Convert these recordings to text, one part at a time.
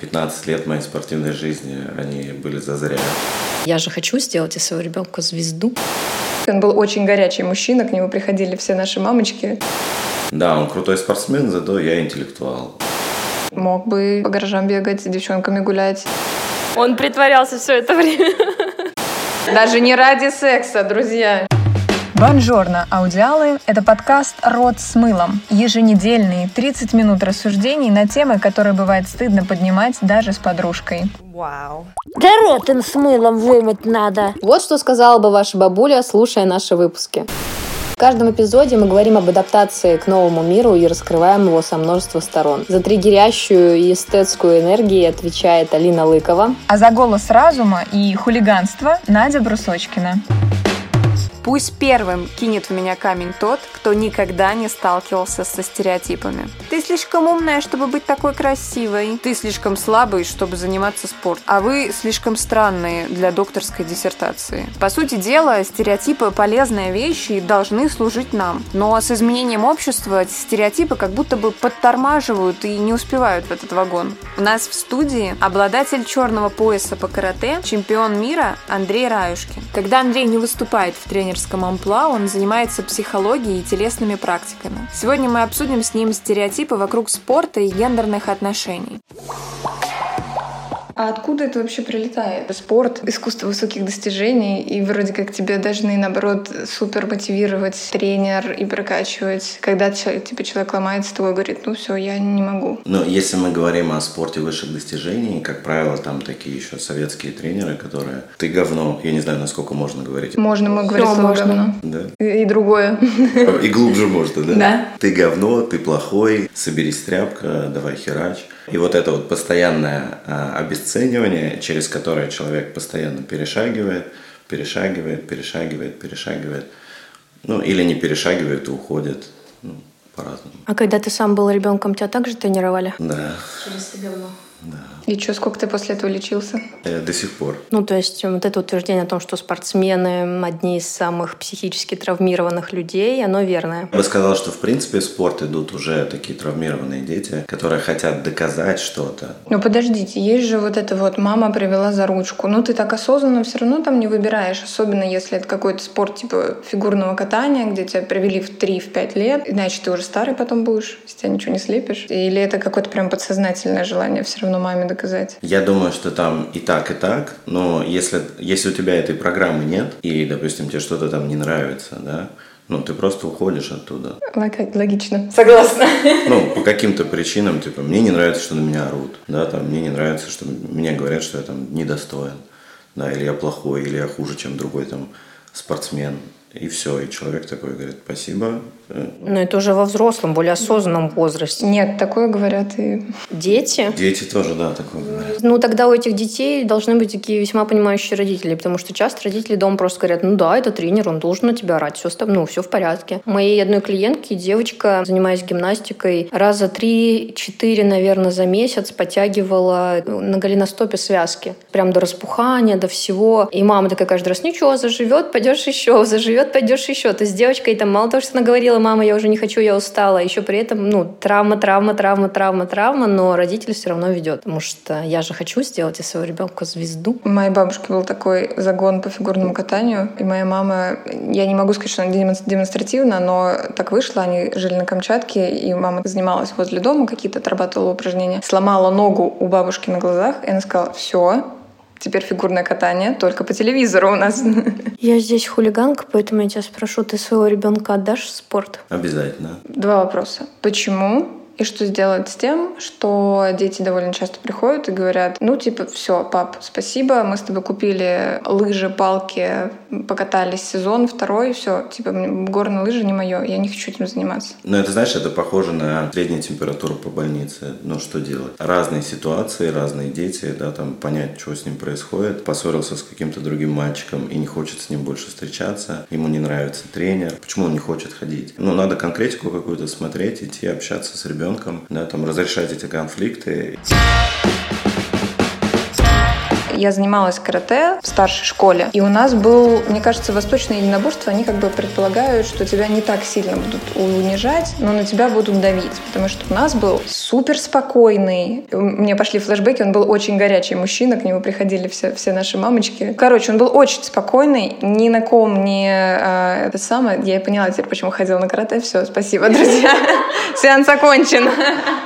15 лет моей спортивной жизни, они были за зря. Я же хочу сделать из своего ребенка звезду. Он был очень горячий мужчина, к нему приходили все наши мамочки. Да, он крутой спортсмен, зато я интеллектуал. Мог бы по гаражам бегать, с девчонками гулять. Он притворялся все это время. Даже не ради секса, друзья. Бонжорно, аудиалы – это подкаст «Рот с мылом». Еженедельные 30 минут рассуждений на темы, которые бывает стыдно поднимать даже с подружкой. Вау. Да рот им с мылом вымыть надо. Вот что сказала бы ваша бабуля, слушая наши выпуски. В каждом эпизоде мы говорим об адаптации к новому миру и раскрываем его со множества сторон. За триггерящую и эстетскую энергию отвечает Алина Лыкова. А за голос разума и хулиганство Надя Брусочкина. Пусть первым кинет в меня камень тот, кто никогда не сталкивался со стереотипами. Ты слишком умная, чтобы быть такой красивой. Ты слишком слабый, чтобы заниматься спортом. А вы слишком странные для докторской диссертации. По сути дела, стереотипы – полезные вещи и должны служить нам. Но с изменением общества стереотипы как будто бы подтормаживают и не успевают в этот вагон. У нас в студии обладатель черного пояса по карате, чемпион мира Андрей Раюшкин. Когда Андрей не выступает в тренер тренерском амплуа он занимается психологией и телесными практиками. Сегодня мы обсудим с ним стереотипы вокруг спорта и гендерных отношений. А откуда это вообще прилетает? Спорт, искусство высоких достижений, и вроде как тебе должны, наоборот, супер мотивировать тренер и прокачивать. Когда типа, человек ломается, твой говорит, ну все, я не могу. Но если мы говорим о спорте высших достижений, как правило, там такие еще советские тренеры, которые ты говно, я не знаю, насколько можно говорить. Можно, мы говорим слово можно. говно. Да. И, и другое. И глубже можно, да? Да. Ты говно, ты плохой, соберись тряпка, давай херач. И вот это вот постоянное а, обесценивание, через которое человек постоянно перешагивает, перешагивает, перешагивает, перешагивает, ну или не перешагивает и уходит, ну, по-разному. А когда ты сам был ребенком, тебя также тренировали? Да. Через говно. Да. И что, сколько ты после этого лечился? Я до сих пор. Ну, то есть вот это утверждение о том, что спортсмены одни из самых психически травмированных людей, оно верное. Я бы сказал, что в принципе в спорт идут уже такие травмированные дети, которые хотят доказать что-то. Ну, подождите, есть же вот это вот «мама привела за ручку». Ну, ты так осознанно все равно там не выбираешь, особенно если это какой-то спорт типа фигурного катания, где тебя привели в 3-5 лет, иначе ты уже старый потом будешь, если тебя ничего не слепишь. Или это какое-то прям подсознательное желание все равно равно маме доказать. Я думаю, что там и так, и так, но если, если у тебя этой программы нет, и, допустим, тебе что-то там не нравится, да, ну, ты просто уходишь оттуда. Логично. Согласна. Ну, по каким-то причинам, типа, мне не нравится, что на меня орут, да, там, мне не нравится, что мне говорят, что я там недостоин, да, или я плохой, или я хуже, чем другой там спортсмен, и все, и человек такой говорит, спасибо. Но это уже во взрослом, более осознанном возрасте. Нет, такое говорят и... Дети? Дети тоже, да, такое говорят. Ну, тогда у этих детей должны быть такие весьма понимающие родители, потому что часто родители дома просто говорят, ну да, это тренер, он должен на тебя орать, все, ну, все в порядке. У моей одной клиентки девочка, занимаясь гимнастикой, раза три-четыре, наверное, за месяц подтягивала на голеностопе связки. Прям до распухания, до всего. И мама такая каждый раз, ничего, заживет, пойдешь еще, заживет живет, пойдешь еще. То есть с девочкой там мало того, что она говорила, мама, я уже не хочу, я устала, еще при этом, ну, травма, травма, травма, травма, травма, но родитель все равно ведет. Потому что я же хочу сделать из своего ребенка звезду. У моей бабушки был такой загон по фигурному катанию, и моя мама, я не могу сказать, что она демонстративно, но так вышло, они жили на Камчатке, и мама занималась возле дома, какие-то отрабатывала упражнения, сломала ногу у бабушки на глазах, и она сказала, все, Теперь фигурное катание только по телевизору у нас. Я здесь хулиганка, поэтому я тебя спрошу, ты своего ребенка отдашь в спорт? Обязательно. Два вопроса. Почему? И что сделать с тем, что дети довольно часто приходят и говорят, ну, типа, все, пап, спасибо, мы с тобой купили лыжи, палки, покатались сезон, второй, все, типа, горные лыжи не мое, я не хочу этим заниматься. Ну, это, знаешь, это похоже на среднюю температуру по больнице. Ну, что делать? Разные ситуации, разные дети, да, там, понять, что с ним происходит. Поссорился с каким-то другим мальчиком и не хочет с ним больше встречаться, ему не нравится тренер. Почему он не хочет ходить? Ну, надо конкретику какую-то смотреть, идти общаться с ребенком ребенком, да, там, разрешать эти конфликты. Я занималась карате в старшей школе, и у нас был, мне кажется, восточное единоборство, они как бы предполагают, что тебя не так сильно будут унижать, но на тебя будут давить, потому что у нас был супер спокойный, мне пошли флешбеки, он был очень горячий мужчина, к нему приходили все, все наши мамочки. Короче, он был очень спокойный, ни на ком не э, это самое. Я поняла теперь, почему ходила на карате. Все, спасибо, друзья. Сеанс окончен.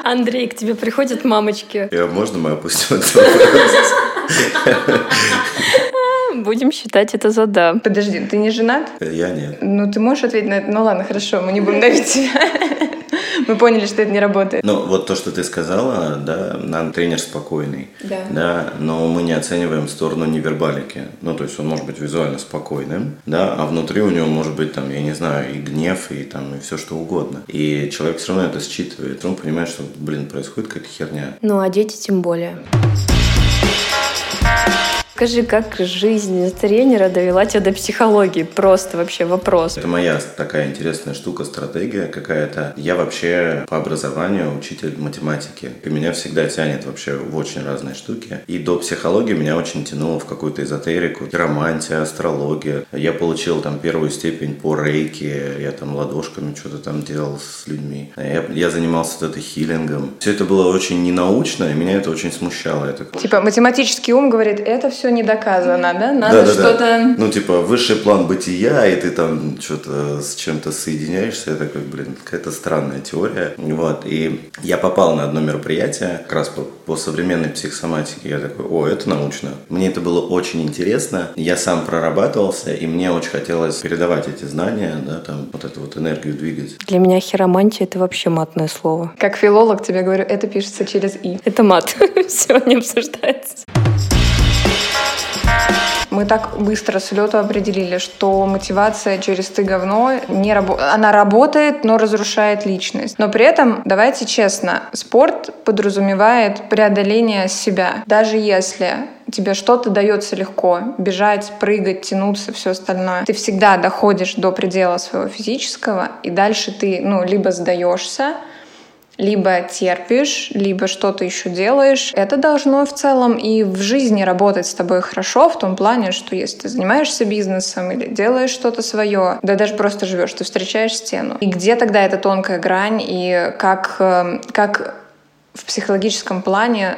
Андрей, к тебе приходят мамочки. Я, можно мы опустим это? Будем считать это за да. Подожди, ты не женат? Я нет. Ну, ты можешь ответить на это? Ну ладно, хорошо, мы не будем давить тебя. Мы поняли, что это не работает. Ну, вот то, что ты сказала, да, нам тренер спокойный. Да. Да, но мы не оцениваем сторону невербалики. Ну, то есть он может быть визуально спокойным, да, а внутри у него может быть там, я не знаю, и гнев, и там, и все что угодно. И человек все равно это считывает. Он понимает, что, блин, происходит какая-то херня. Ну, а дети тем более. Bye. Скажи, как жизнь тренера довела тебя до психологии? Просто вообще вопрос. Это моя такая интересная штука, стратегия какая-то. Я вообще по образованию учитель математики. И меня всегда тянет вообще в очень разные штуки. И до психологии меня очень тянуло в какую-то эзотерику, романтия, астрология. Я получил там первую степень по рейке, я там ладошками что-то там делал с людьми. Я, я занимался вот этой хилингом. Все это было очень ненаучно, и меня это очень смущало. Я такой, Типа математический ум говорит, это все не доказано, да? Надо Да-да-да. что-то... Ну, типа, высший план бытия, и ты там что-то с чем-то соединяешься. Я такой, блин, какая-то странная теория. Вот. И я попал на одно мероприятие, как раз по, по современной психосоматике. Я такой, о, это научно. Мне это было очень интересно. Я сам прорабатывался, и мне очень хотелось передавать эти знания, да, там, вот эту вот энергию двигать. Для меня хиромантия — это вообще матное слово. Как филолог тебе говорю, это пишется через «и». Это мат. Все не обсуждается. Мы так быстро с лету определили, что мотивация через «ты говно» не работает. Она работает, но разрушает личность. Но при этом, давайте честно, спорт подразумевает преодоление себя. Даже если тебе что-то дается легко, бежать, прыгать, тянуться, все остальное, ты всегда доходишь до предела своего физического, и дальше ты, ну, либо сдаешься, либо терпишь, либо что-то еще делаешь. Это должно в целом и в жизни работать с тобой хорошо, в том плане, что если ты занимаешься бизнесом или делаешь что-то свое, да даже просто живешь, ты встречаешь стену. И где тогда эта тонкая грань, и как, э, как в психологическом плане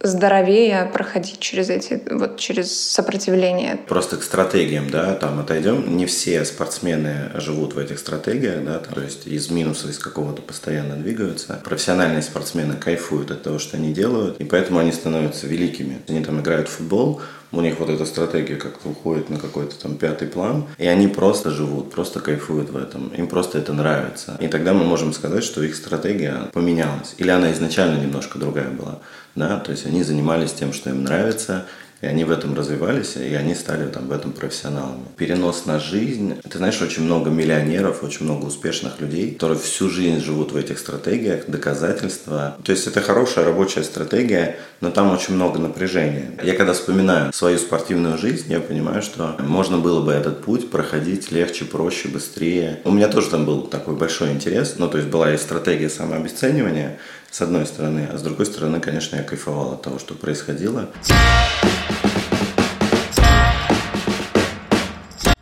здоровее проходить через эти, вот через сопротивление. Просто к стратегиям, да, там отойдем. Не все спортсмены живут в этих стратегиях, да, то есть из минуса, из какого-то постоянно двигаются. Профессиональные спортсмены кайфуют от того, что они делают, и поэтому они становятся великими. Они там играют в футбол, у них вот эта стратегия как-то уходит на какой-то там пятый план, и они просто живут, просто кайфуют в этом, им просто это нравится. И тогда мы можем сказать, что их стратегия поменялась, или она изначально немножко другая была, да, то есть они занимались тем, что им нравится, и они в этом развивались, и они стали там в этом профессионалами. Перенос на жизнь. Ты знаешь, очень много миллионеров, очень много успешных людей, которые всю жизнь живут в этих стратегиях, доказательства. То есть это хорошая рабочая стратегия, но там очень много напряжения. Я когда вспоминаю свою спортивную жизнь, я понимаю, что можно было бы этот путь проходить легче, проще, быстрее. У меня тоже там был такой большой интерес, ну то есть была и стратегия самообесценивания, с одной стороны, а с другой стороны, конечно, я кайфовал от того, что происходило.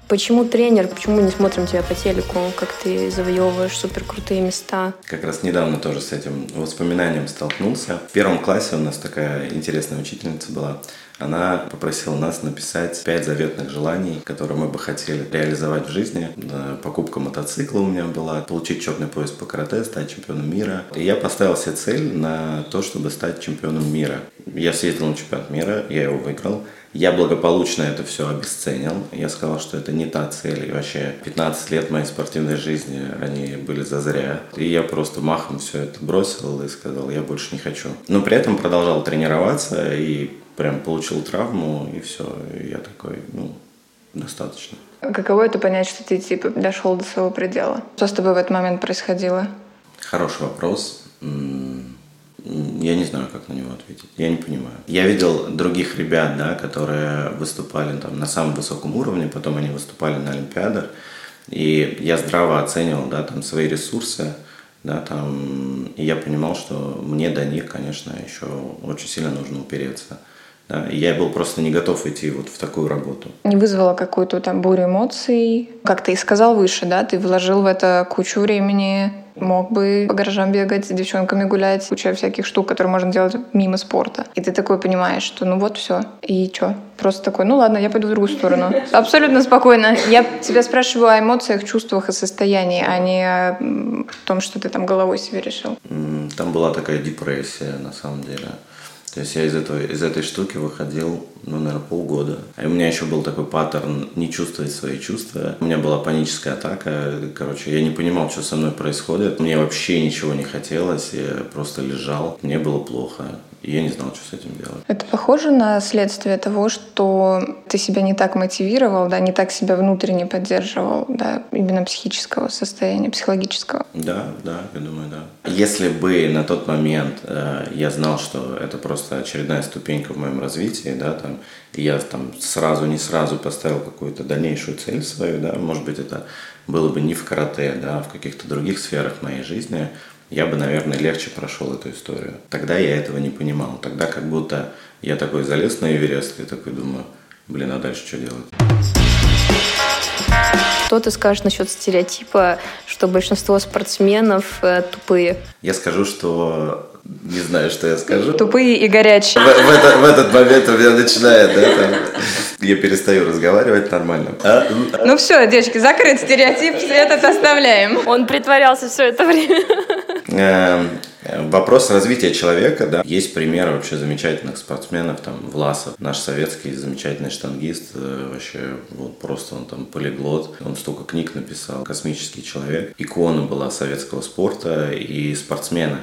Почему тренер? Почему не смотрим тебя по телеку, как ты завоевываешь супер крутые места? Как раз недавно тоже с этим воспоминанием столкнулся. В первом классе у нас такая интересная учительница была. Она попросила нас написать пять заветных желаний, которые мы бы хотели реализовать в жизни. Покупка мотоцикла у меня была, получить черный пояс по карате, стать чемпионом мира. И я поставил себе цель на то, чтобы стать чемпионом мира. Я съездил на чемпионат мира, я его выиграл. Я благополучно это все обесценил. Я сказал, что это не та цель. И вообще 15 лет моей спортивной жизни, они были зазря. И я просто махом все это бросил и сказал, я больше не хочу. Но при этом продолжал тренироваться и прям получил травму, и все. И я такой, ну, достаточно. Каково это понять, что ты типа дошел до своего предела? Что с тобой в этот момент происходило? Хороший вопрос. М, Я не знаю, как на него ответить. Я не понимаю. Я видел других ребят, да, которые выступали там на самом высоком уровне, потом они выступали на Олимпиадах. И я здраво оценивал, да, там свои ресурсы, да, там, и я понимал, что мне до них, конечно, еще очень сильно нужно упереться. Да, и я был просто не готов идти вот в такую работу. Не вызвало какую-то там бурю эмоций. Как ты и сказал выше, да, ты вложил в это кучу времени, мог бы по гаражам бегать, с девчонками гулять, куча всяких штук, которые можно делать мимо спорта. И ты такой понимаешь, что ну вот все, и что? Просто такой, ну ладно, я пойду в другую сторону. Абсолютно спокойно. Я тебя спрашиваю о эмоциях, чувствах и состоянии, а не о том, что ты там головой себе решил. Там была такая депрессия, на самом деле. То есть я из, этого, из этой штуки выходил, ну, наверное, полгода. И у меня еще был такой паттерн не чувствовать свои чувства. У меня была паническая атака. Короче, я не понимал, что со мной происходит. Мне вообще ничего не хотелось. Я просто лежал. Мне было плохо. И я не знал, что с этим делать. Это похоже на следствие того, что ты себя не так мотивировал, да, не так себя внутренне поддерживал, да, именно психического состояния, психологического. Да, да, я думаю, да. Если бы на тот момент э, я знал, что это просто очередная ступенька в моем развитии, да, там, и я там сразу, не сразу поставил какую-то дальнейшую цель свою, да, может быть, это было бы не в карате, да, а в каких-то других сферах моей жизни, я бы, наверное, легче прошел эту историю. Тогда я этого не понимал. Тогда как будто я такой залез на Эверест и такой думаю, блин, а дальше что делать? Что ты скажешь насчет стереотипа, что большинство спортсменов э, тупые? Я скажу, что не знаю, что я скажу. Тупые и горячие. В, в, это, в этот момент у меня начинает, да, там, я перестаю разговаривать нормально. А? Ну все, девочки, закрыт стереотип, этот оставляем. Он притворялся все это время. Эм, вопрос развития человека, да. Есть примеры вообще замечательных спортсменов, там, Власов, наш советский замечательный штангист, э, вообще вот просто он там полиглот, он столько книг написал, космический человек, икона была советского спорта и спортсмена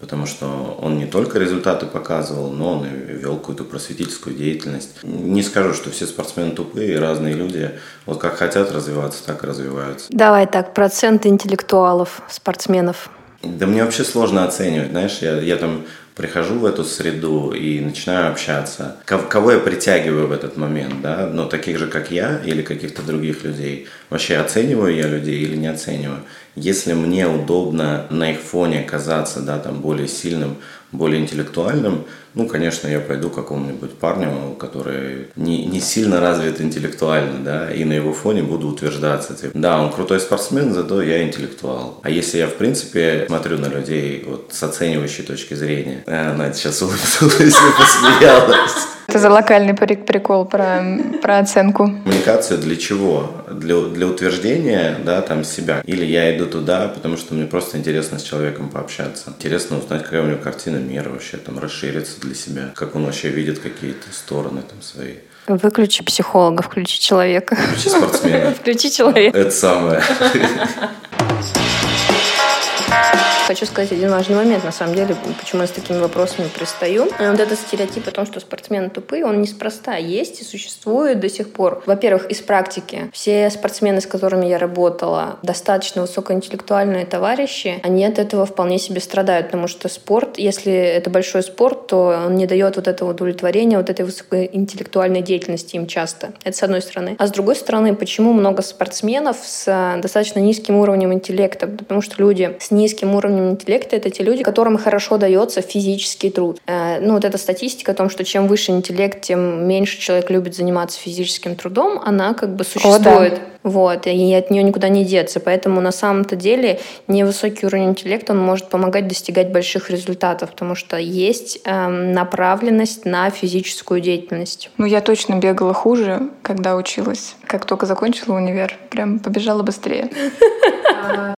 потому что он не только результаты показывал, но он и вел какую-то просветительскую деятельность. Не скажу, что все спортсмены тупые, разные люди. Вот как хотят развиваться, так и развиваются. Давай так, процент интеллектуалов, спортсменов. Да мне вообще сложно оценивать, знаешь, я, я там прихожу в эту среду и начинаю общаться. Кого я притягиваю в этот момент, да? Но таких же, как я или каких-то других людей. Вообще оцениваю я людей или не оцениваю? Если мне удобно на их фоне казаться, да, там более сильным, более интеллектуальным, ну, конечно, я пойду к какому-нибудь парню, который не, не сильно развит интеллектуально, да, и на его фоне буду утверждаться. Типа, да, он крутой спортсмен, зато я интеллектуал. А если я, в принципе, смотрю на людей вот с оценивающей точки зрения, она сейчас улыбнулась и посмеялась. Это за локальный прикол про, про оценку. Коммуникацию для чего? Для, для утверждения да, там, себя. Или я иду туда, потому что мне просто интересно с человеком пообщаться. Интересно узнать, какая у него картина мира вообще, там, расшириться для себя. Как он вообще видит какие-то стороны там свои. Выключи психолога, включи человека. Включи спортсмена. Включи человека. Это самое. Хочу сказать один важный момент, на самом деле, почему я с такими вопросами пристаю. Э, вот этот стереотип о том, что спортсмены тупые, он неспроста есть и существует до сих пор. Во-первых, из практики. Все спортсмены, с которыми я работала, достаточно высокоинтеллектуальные товарищи, они от этого вполне себе страдают, потому что спорт, если это большой спорт, то он не дает вот этого удовлетворения, вот этой высокоинтеллектуальной деятельности им часто. Это с одной стороны. А с другой стороны, почему много спортсменов с э, достаточно низким уровнем интеллекта? Потому что люди с низким уровнем уровнем интеллекта — это те люди, которым хорошо дается физический труд. Э, ну, вот эта статистика о том, что чем выше интеллект, тем меньше человек любит заниматься физическим трудом, она как бы существует. О, да. Вот, и от нее никуда не деться. Поэтому на самом-то деле невысокий уровень интеллекта он может помогать достигать больших результатов, потому что есть эм, направленность на физическую деятельность. Ну, я точно бегала хуже, когда училась. Как только закончила универ, прям побежала быстрее.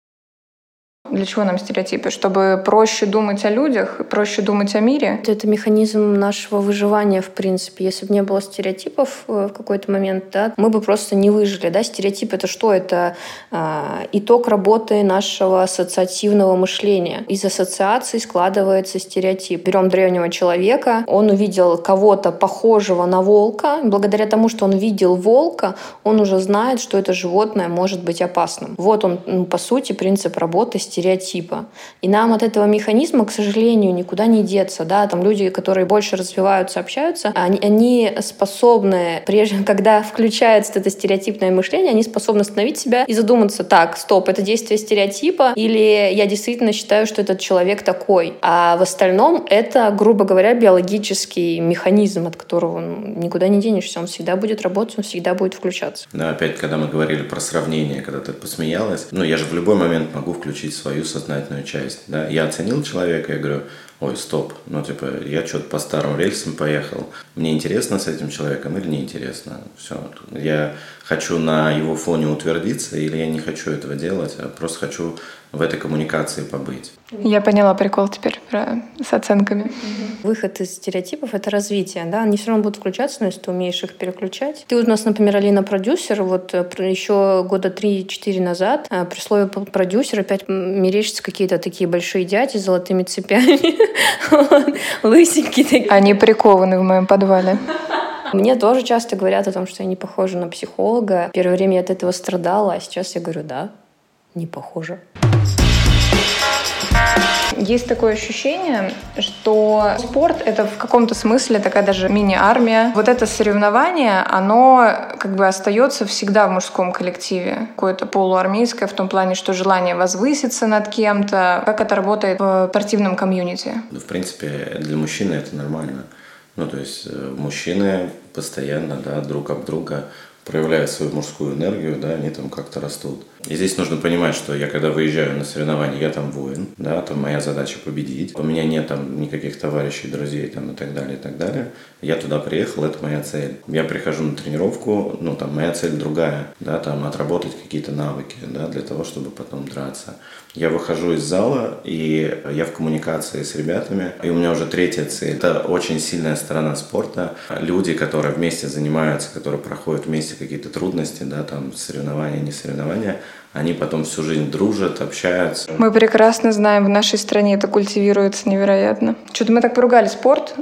Для чего нам стереотипы? Чтобы проще думать о людях, проще думать о мире? Это механизм нашего выживания, в принципе. Если бы не было стереотипов э, в какой-то момент, да, мы бы просто не выжили. Да? Стереотип — это что? Это э, итог работы нашего ассоциативного мышления. Из ассоциаций складывается стереотип. Берем древнего человека, он увидел кого-то похожего на волка. Благодаря тому, что он видел волка, он уже знает, что это животное может быть опасным. Вот он, ну, по сути, принцип работы стереотипа стереотипа. И нам от этого механизма, к сожалению, никуда не деться. Да? Там люди, которые больше развиваются, общаются, они, они способны, прежде когда включается это стереотипное мышление, они способны остановить себя и задуматься, так, стоп, это действие стереотипа, или я действительно считаю, что этот человек такой. А в остальном это, грубо говоря, биологический механизм, от которого никуда не денешься. Он всегда будет работать, он всегда будет включаться. Да, опять, когда мы говорили про сравнение, когда ты посмеялась, ну, я же в любой момент могу включить свою сознательную часть, да. Я оценил человека, я говорю, ой, стоп, ну, типа, я что-то по старым рельсам поехал. Мне интересно с этим человеком или неинтересно? Все. Я хочу на его фоне утвердиться или я не хочу этого делать, а просто хочу в этой коммуникации побыть. Я поняла прикол теперь про, с оценками. Выход из стереотипов — это развитие, да, они все равно будут включаться, но если ты умеешь их переключать. Ты у нас, например, Алина продюсер, вот э, еще года 3-4 назад э, при слове продюсер опять мерещатся какие-то такие большие дяди с золотыми цепями, лысенькие такие. Они прикованы в моем подвале. Мне тоже часто говорят о том, что я не похожа на психолога. Первое время я от этого страдала, а сейчас я говорю, да, не похожа. Есть такое ощущение, что спорт — это в каком-то смысле такая даже мини-армия. Вот это соревнование, оно как бы остается всегда в мужском коллективе. Какое-то полуармейское в том плане, что желание возвыситься над кем-то. Как это работает в спортивном комьюнити? В принципе, для мужчины это нормально. Ну, то есть э, мужчины постоянно да, друг об друга проявляя свою мужскую энергию, да, они там как-то растут. И здесь нужно понимать, что я когда выезжаю на соревнования, я там воин, да, там моя задача победить. У меня нет там никаких товарищей, друзей там и так далее, и так далее. Я туда приехал, это моя цель. Я прихожу на тренировку, ну там моя цель другая, да, там отработать какие-то навыки, да, для того, чтобы потом драться. Я выхожу из зала, и я в коммуникации с ребятами, и у меня уже третья цель. Это очень сильная сторона спорта. Люди, которые вместе занимаются, которые проходят вместе какие-то трудности, да, там соревнования, не соревнования, они потом всю жизнь дружат, общаются. Мы прекрасно знаем, в нашей стране это культивируется невероятно. Что-то мы так поругали спорт.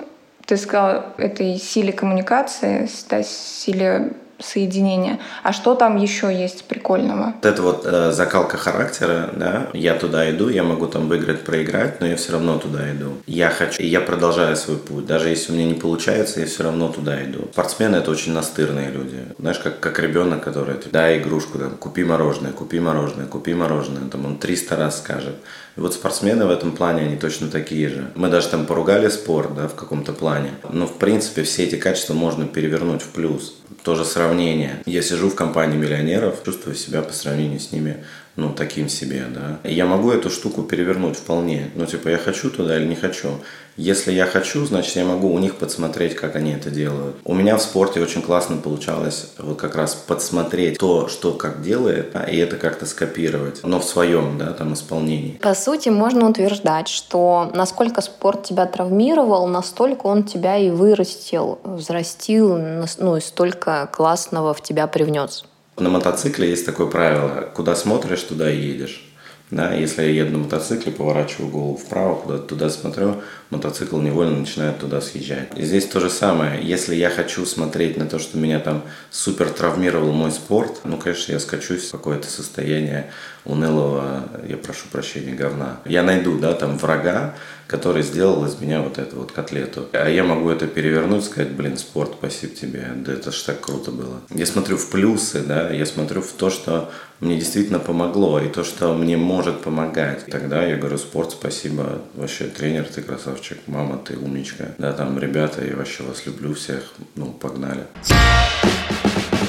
Ты сказал, этой силе коммуникации, да, силе соединения. А что там еще есть прикольного? Вот это вот э, закалка характера, да, я туда иду, я могу там выиграть, проиграть, но я все равно туда иду. Я хочу, и я продолжаю свой путь. Даже если у меня не получается, я все равно туда иду. Спортсмены это очень настырные люди. Знаешь, как, как ребенок, который, дай игрушку, там, купи мороженое, купи мороженое, купи мороженое, там он 300 раз скажет. И вот спортсмены в этом плане, они точно такие же. Мы даже там поругали спорт, да, в каком-то плане. Но, в принципе, все эти качества можно перевернуть в плюс. Тоже сравнение. Я сижу в компании миллионеров, чувствую себя по сравнению с ними ну, таким себе, да. Я могу эту штуку перевернуть вполне. Ну, типа, я хочу туда или не хочу. Если я хочу, значит, я могу у них подсмотреть, как они это делают. У меня в спорте очень классно получалось вот как раз подсмотреть то, что как делает, да, и это как-то скопировать, но в своем, да, там, исполнении. По сути, можно утверждать, что насколько спорт тебя травмировал, настолько он тебя и вырастил, взрастил, ну, и столько классного в тебя привнес. На мотоцикле есть такое правило, куда смотришь, туда и едешь. Да, если я еду на мотоцикле, поворачиваю голову вправо, куда туда смотрю, мотоцикл невольно начинает туда съезжать. И здесь то же самое. Если я хочу смотреть на то, что меня там супер травмировал мой спорт, ну, конечно, я скачусь в какое-то состояние унылого, я прошу прощения, говна. Я найду, да, там врага, который сделал из меня вот эту вот котлету. А я могу это перевернуть, сказать, блин, спорт, спасибо тебе, да это ж так круто было. Я смотрю в плюсы, да, я смотрю в то, что мне действительно помогло, и то, что мне может помогать. Тогда я говорю, спорт, спасибо, вообще тренер, ты красавчик, мама, ты умничка. Да, там, ребята, я вообще вас люблю всех, ну, погнали.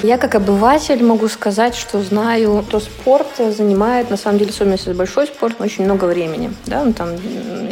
Я как обыватель могу сказать, что знаю, что спорт занимает, на самом деле, особенно если большой спорт, очень много времени. Да? Ну, там,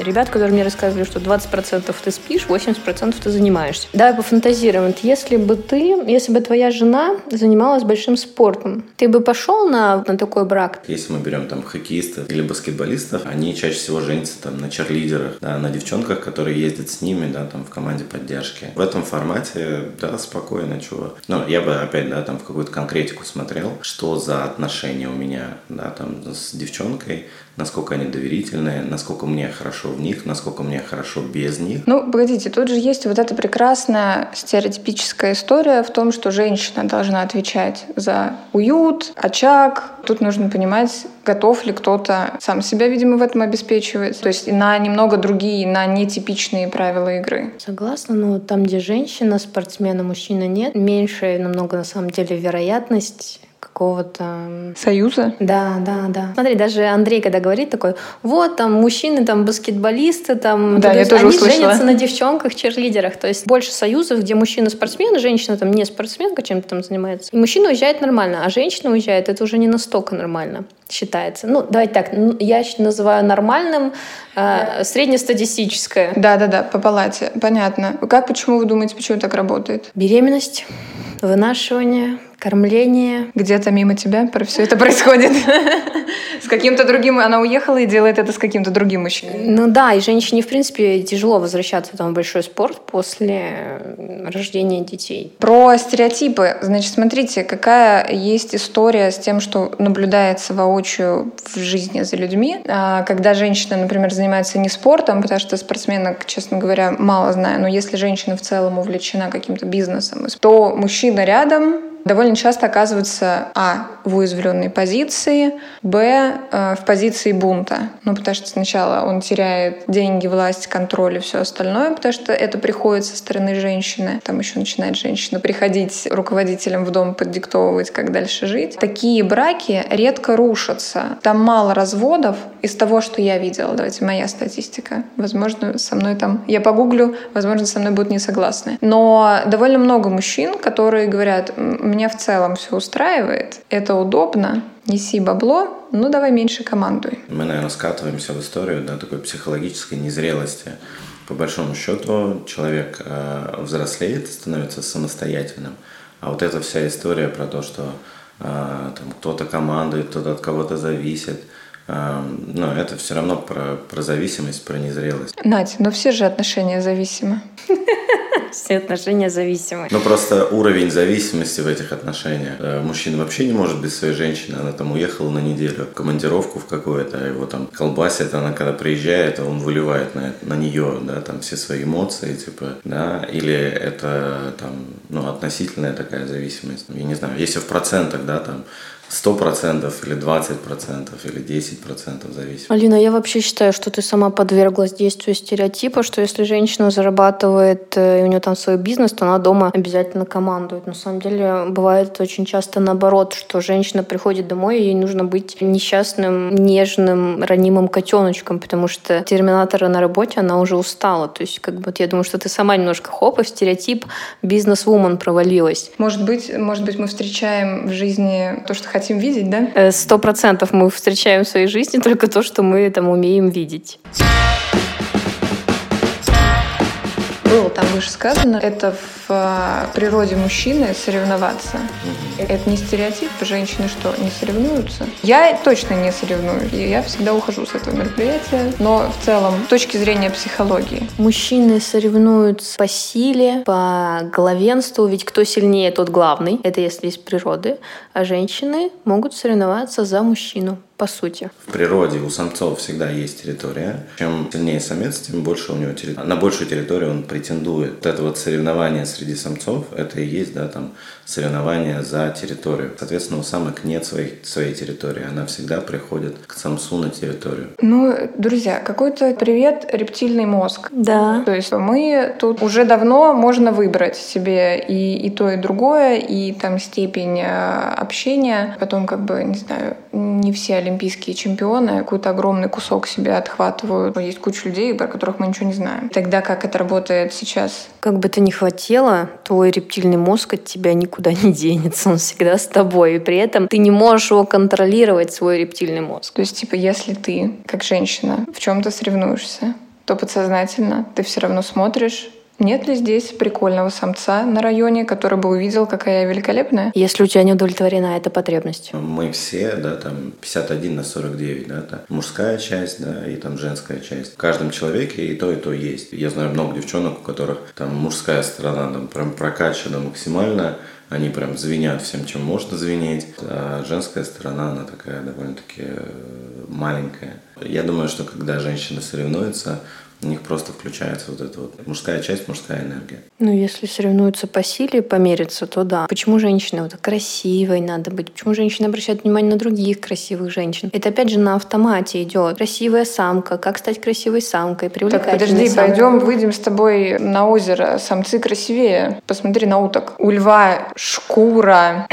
ребят, которые мне рассказывали, что 20% ты спишь, 80% ты занимаешься. Давай пофантазируем. Если бы ты, если бы твоя жена занималась большим спортом, ты бы пошел на, на такой брак? Если мы берем там хоккеистов или баскетболистов, они чаще всего женятся там на черлидерах, да, на девчонках, которые ездят с ними, да, там в команде поддержки. В этом формате, да, спокойно, чего. Но я бы опять, да, там в какую-то конкретику смотрел, что за отношения у меня, да, там с девчонкой, насколько они доверительные, насколько мне хорошо в них, насколько мне хорошо без них. Ну, погодите, тут же есть вот эта прекрасная стереотипическая история в том, что женщина должна отвечать за уют, очаг. Тут нужно понимать, готов ли кто-то сам себя, видимо, в этом обеспечивать. То есть на немного другие, на нетипичные правила игры. Согласна, но там, где женщина, спортсмена, мужчина нет, меньше намного на самом деле вероятность какого-то... Союза? Да, да, да. Смотри, даже Андрей, когда говорит такой, вот там мужчины, там баскетболисты, там... Да, то я тоже они услышала. женятся на девчонках, черлидерах. То есть больше союзов, где мужчина спортсмен, женщина там не спортсменка, чем-то там занимается. И мужчина уезжает нормально, а женщина уезжает, это уже не настолько нормально считается. Ну, давайте так, ну, я называю нормальным э, среднестатистическое. Да-да-да, по палате. Понятно. Как, почему вы думаете, почему так работает? Беременность, вынашивание, кормление. Где-то мимо тебя про все это происходит. С каким-то другим она уехала и делает это с каким-то другим мужчиной. Ну да, и женщине, в принципе, тяжело возвращаться там, в большой спорт после рождения детей. Про стереотипы. Значит, смотрите, какая есть история с тем, что наблюдается воочию в жизни за людьми. А, Когда женщина, например, занимается не спортом, потому что спортсменок, честно говоря, мало знаю, но если женщина в целом увлечена каким-то бизнесом, то мужчина рядом довольно часто оказывается а. в уязвленной позиции, б. э, в позиции бунта. Ну, потому что сначала он теряет деньги, власть, контроль и все остальное, потому что это приходит со стороны женщины. Там еще начинает женщина приходить руководителям в дом, поддиктовывать, как дальше жить. Такие браки редко рушатся. Там мало разводов. Из того, что я видела, давайте моя статистика. Возможно, со мной там... Я погуглю, возможно, со мной будут не согласны. Но довольно много мужчин, которые говорят, «М, меня в целом все устраивает, это удобно, неси бабло, ну давай меньше командуй. Мы, наверное, скатываемся в историю да, такой психологической незрелости. По большому счету человек э, взрослеет, становится самостоятельным. А вот эта вся история про то, что э, кто-то командует, кто-то от кого-то зависит, э, ну, это все равно про, про зависимость, про незрелость. Надь, но все же отношения зависимы. Все отношения зависимы. Ну, просто уровень зависимости в этих отношениях. Э, Мужчина вообще не может без своей женщины. Она там уехала на неделю в командировку в какую-то, а его там колбасит, она когда приезжает, он выливает на, на нее, да, там все свои эмоции, типа, да, или это там, ну, относительная такая зависимость. Я не знаю, если в процентах, да, там, 100% или 20% или 10% зависит. Алина, я вообще считаю, что ты сама подверглась действию стереотипа, что если женщина зарабатывает, э, и у нее там свой бизнес, то она дома обязательно командует. На самом деле бывает очень часто наоборот, что женщина приходит домой, и ей нужно быть несчастным, нежным, ранимым котеночком, потому что терминатора на работе, она уже устала. То есть, как бы, вот я думаю, что ты сама немножко хоп, и в стереотип бизнес-вумен провалилась. Может быть, может быть, мы встречаем в жизни то, что хотим видеть, да? Э, Сто процентов мы встречаем в своей жизни только то, что мы там умеем видеть. Там выше сказано, это в а, природе мужчины соревноваться. Это не стереотип, женщины что, не соревнуются? Я точно не соревнуюсь, и я всегда ухожу с этого мероприятия, но в целом, с точки зрения психологии. Мужчины соревнуются по силе, по главенству, ведь кто сильнее, тот главный. Это если из природы. А женщины могут соревноваться за мужчину, по сути. В природе у самцов всегда есть территория. Чем сильнее самец, тем больше у него территория. На большую территорию он претендует. Вот это вот соревнование среди самцов, это и есть, да, там, соревнование за территорию. Соответственно, у самок нет своей, своей территории. Она всегда приходит к самцу на территорию. Ну, друзья, какой-то привет рептильный мозг. Да. То есть мы тут уже давно можно выбрать себе и, и то, и другое, и там степень э, общения. Потом, как бы, не знаю, не все олимпийские чемпионы какой-то огромный кусок себе отхватывают. Есть куча людей, про которых мы ничего не знаем. Тогда как это работает сейчас? Как бы ты ни хотела, твой рептильный мозг от тебя никуда не денется. Он всегда с тобой. И при этом ты не можешь его контролировать, свой рептильный мозг. То есть, типа, если ты, как женщина, в чем-то соревнуешься, то подсознательно ты все равно смотришь, нет ли здесь прикольного самца на районе, который бы увидел, какая я великолепная? Если у тебя не удовлетворена эта потребность. Мы все, да, там 51 на 49, да, это мужская часть, да, и там женская часть. В каждом человеке и то, и то есть. Я знаю много девчонок, у которых там мужская сторона там прям прокачана максимально, они прям звенят всем, чем можно звенеть. А женская сторона, она такая довольно-таки э, маленькое. Я думаю, что когда женщины соревнуются, у них просто включается вот эта вот мужская часть, мужская энергия. Ну, если соревнуются по силе, помериться, то да. Почему женщина вот красивой надо быть? Почему женщина обращает внимание на других красивых женщин? Это опять же на автомате идет. Красивая самка, как стать красивой самкой, Так, привлекательной подожди, самкой. пойдем выйдем с тобой на озеро. Самцы красивее. Посмотри на уток. У льва шкура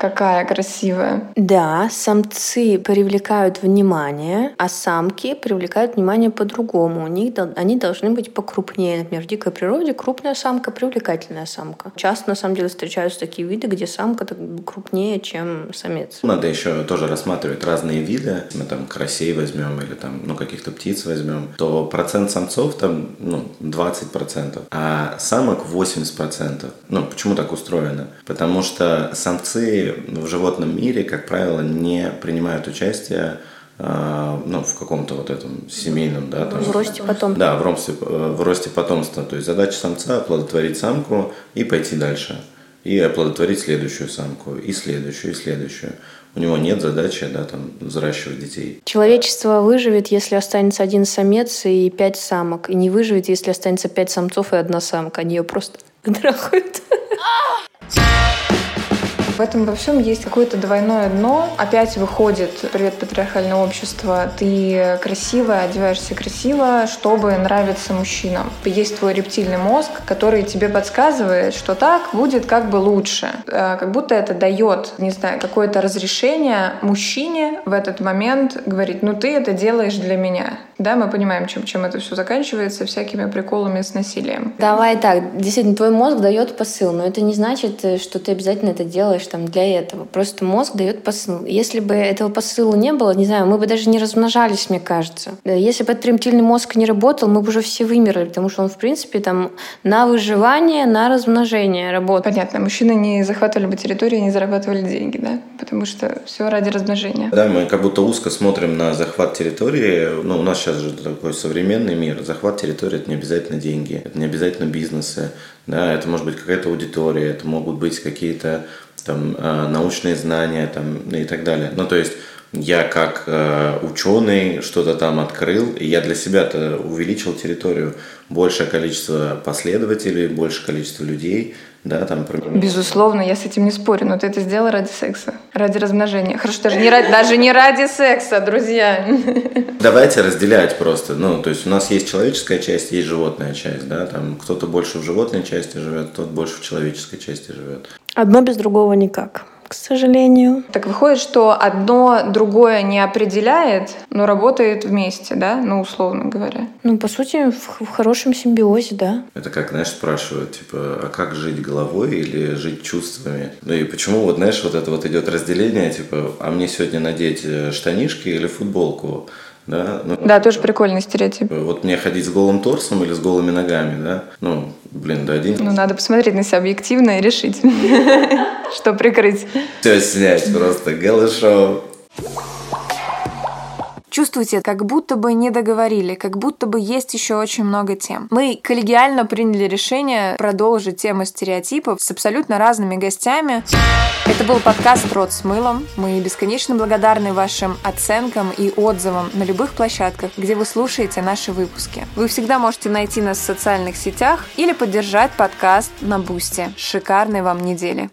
какая красивая. Да, самцы привлекают внимание, а самки привлекают внимание по-другому. У них они должны быть покрупнее. Например, в дикой природе крупная самка, привлекательная самка. Часто, на самом деле, встречаются такие виды, где самка крупнее, чем самец. Надо еще тоже рассматривать разные виды. Мы там карасей возьмем или там, ну, каких-то птиц возьмем, то процент самцов там, ну, 20%, а самок 80%. Ну, почему так устроено? Потому что самцы в животном мире, как правило, не принимают участие э, ну, в каком-то вот этом семейном, да, там, В росте потом. Да, в росте, э, в росте потомства. То есть задача самца оплодотворить самку и пойти дальше. И оплодотворить следующую самку, и следующую, и следующую. У него нет задачи, да, там, взращивать детей. Человечество выживет, если останется один самец и пять самок. И не выживет, если останется пять самцов и одна самка. Они ее просто трахают. В этом во всем есть какое-то двойное дно. Опять выходит привет патриархальное общество. Ты красивая, одеваешься красиво, чтобы нравиться мужчинам. Есть твой рептильный мозг, который тебе подсказывает, что так будет как бы лучше. Э, Как будто это дает, не знаю, какое-то разрешение мужчине в этот момент говорить, ну ты это делаешь для меня. Да, мы понимаем, чем, чем это все заканчивается, всякими приколами с насилием. Давай так, действительно, твой мозг дает посыл, но это не значит, э, что ты обязательно это делаешь там для этого. Просто мозг дает посыл. Если бы этого посыла не было, не знаю, мы бы даже не размножались, мне кажется. Э, Если бы этот рептильный мозг не работал, мы бы уже все вымерли, потому что он, в принципе, там на выживание, на размножение работает. Понятно, мужчины не захватывали бы территорию, не зарабатывали деньги, да? Потому что все ради размножения. Да, мы как будто узко смотрим на захват территории. Ну, у нас сейчас же такой современный мир. Захват территории – это не обязательно деньги, это не обязательно бизнесы. Да, это может быть какая-то аудитория, это могут быть какие-то там э, научные знания там, и так далее. Ну, то есть я как э, ученый что-то там открыл, и я для себя-то увеличил территорию. Большее количество последователей, большее количество людей, да, там, примерно. Безусловно, я с этим не спорю, но ты это сделал ради секса, ради размножения. Хорошо, даже не ради, даже не ради секса, друзья. Давайте разделять просто. Ну, то есть у нас есть человеческая часть, есть животная часть, да, там кто-то больше в животной части живет, тот больше в человеческой части живет. Одно без другого никак, к сожалению. Так выходит, что одно другое не определяет, но работает вместе, да? Ну, условно говоря. Ну, по сути, в, в хорошем симбиозе, да. Это как, знаешь, спрашивают, типа, а как жить головой или жить чувствами? Ну и почему, вот, знаешь, вот это вот идет разделение, типа, а мне сегодня надеть э, штанишки или футболку? Да, ну, Да, тоже прикольный стереотип. Вот мне ходить с голым торсом или с голыми ногами, да? Ну, блин, да один. Ну, надо посмотреть на себя объективно и решить, что прикрыть. Все снять просто, голышом. Чувствуете, как будто бы не договорили, как будто бы есть еще очень много тем. Мы коллегиально приняли решение продолжить тему стереотипов с абсолютно разными гостями. Это был подкаст «Рот с мылом». Мы бесконечно благодарны вашим оценкам и отзывам на любых площадках, где вы слушаете наши выпуски. Вы всегда можете найти нас в социальных сетях или поддержать подкаст на Бусте. Шикарной вам недели!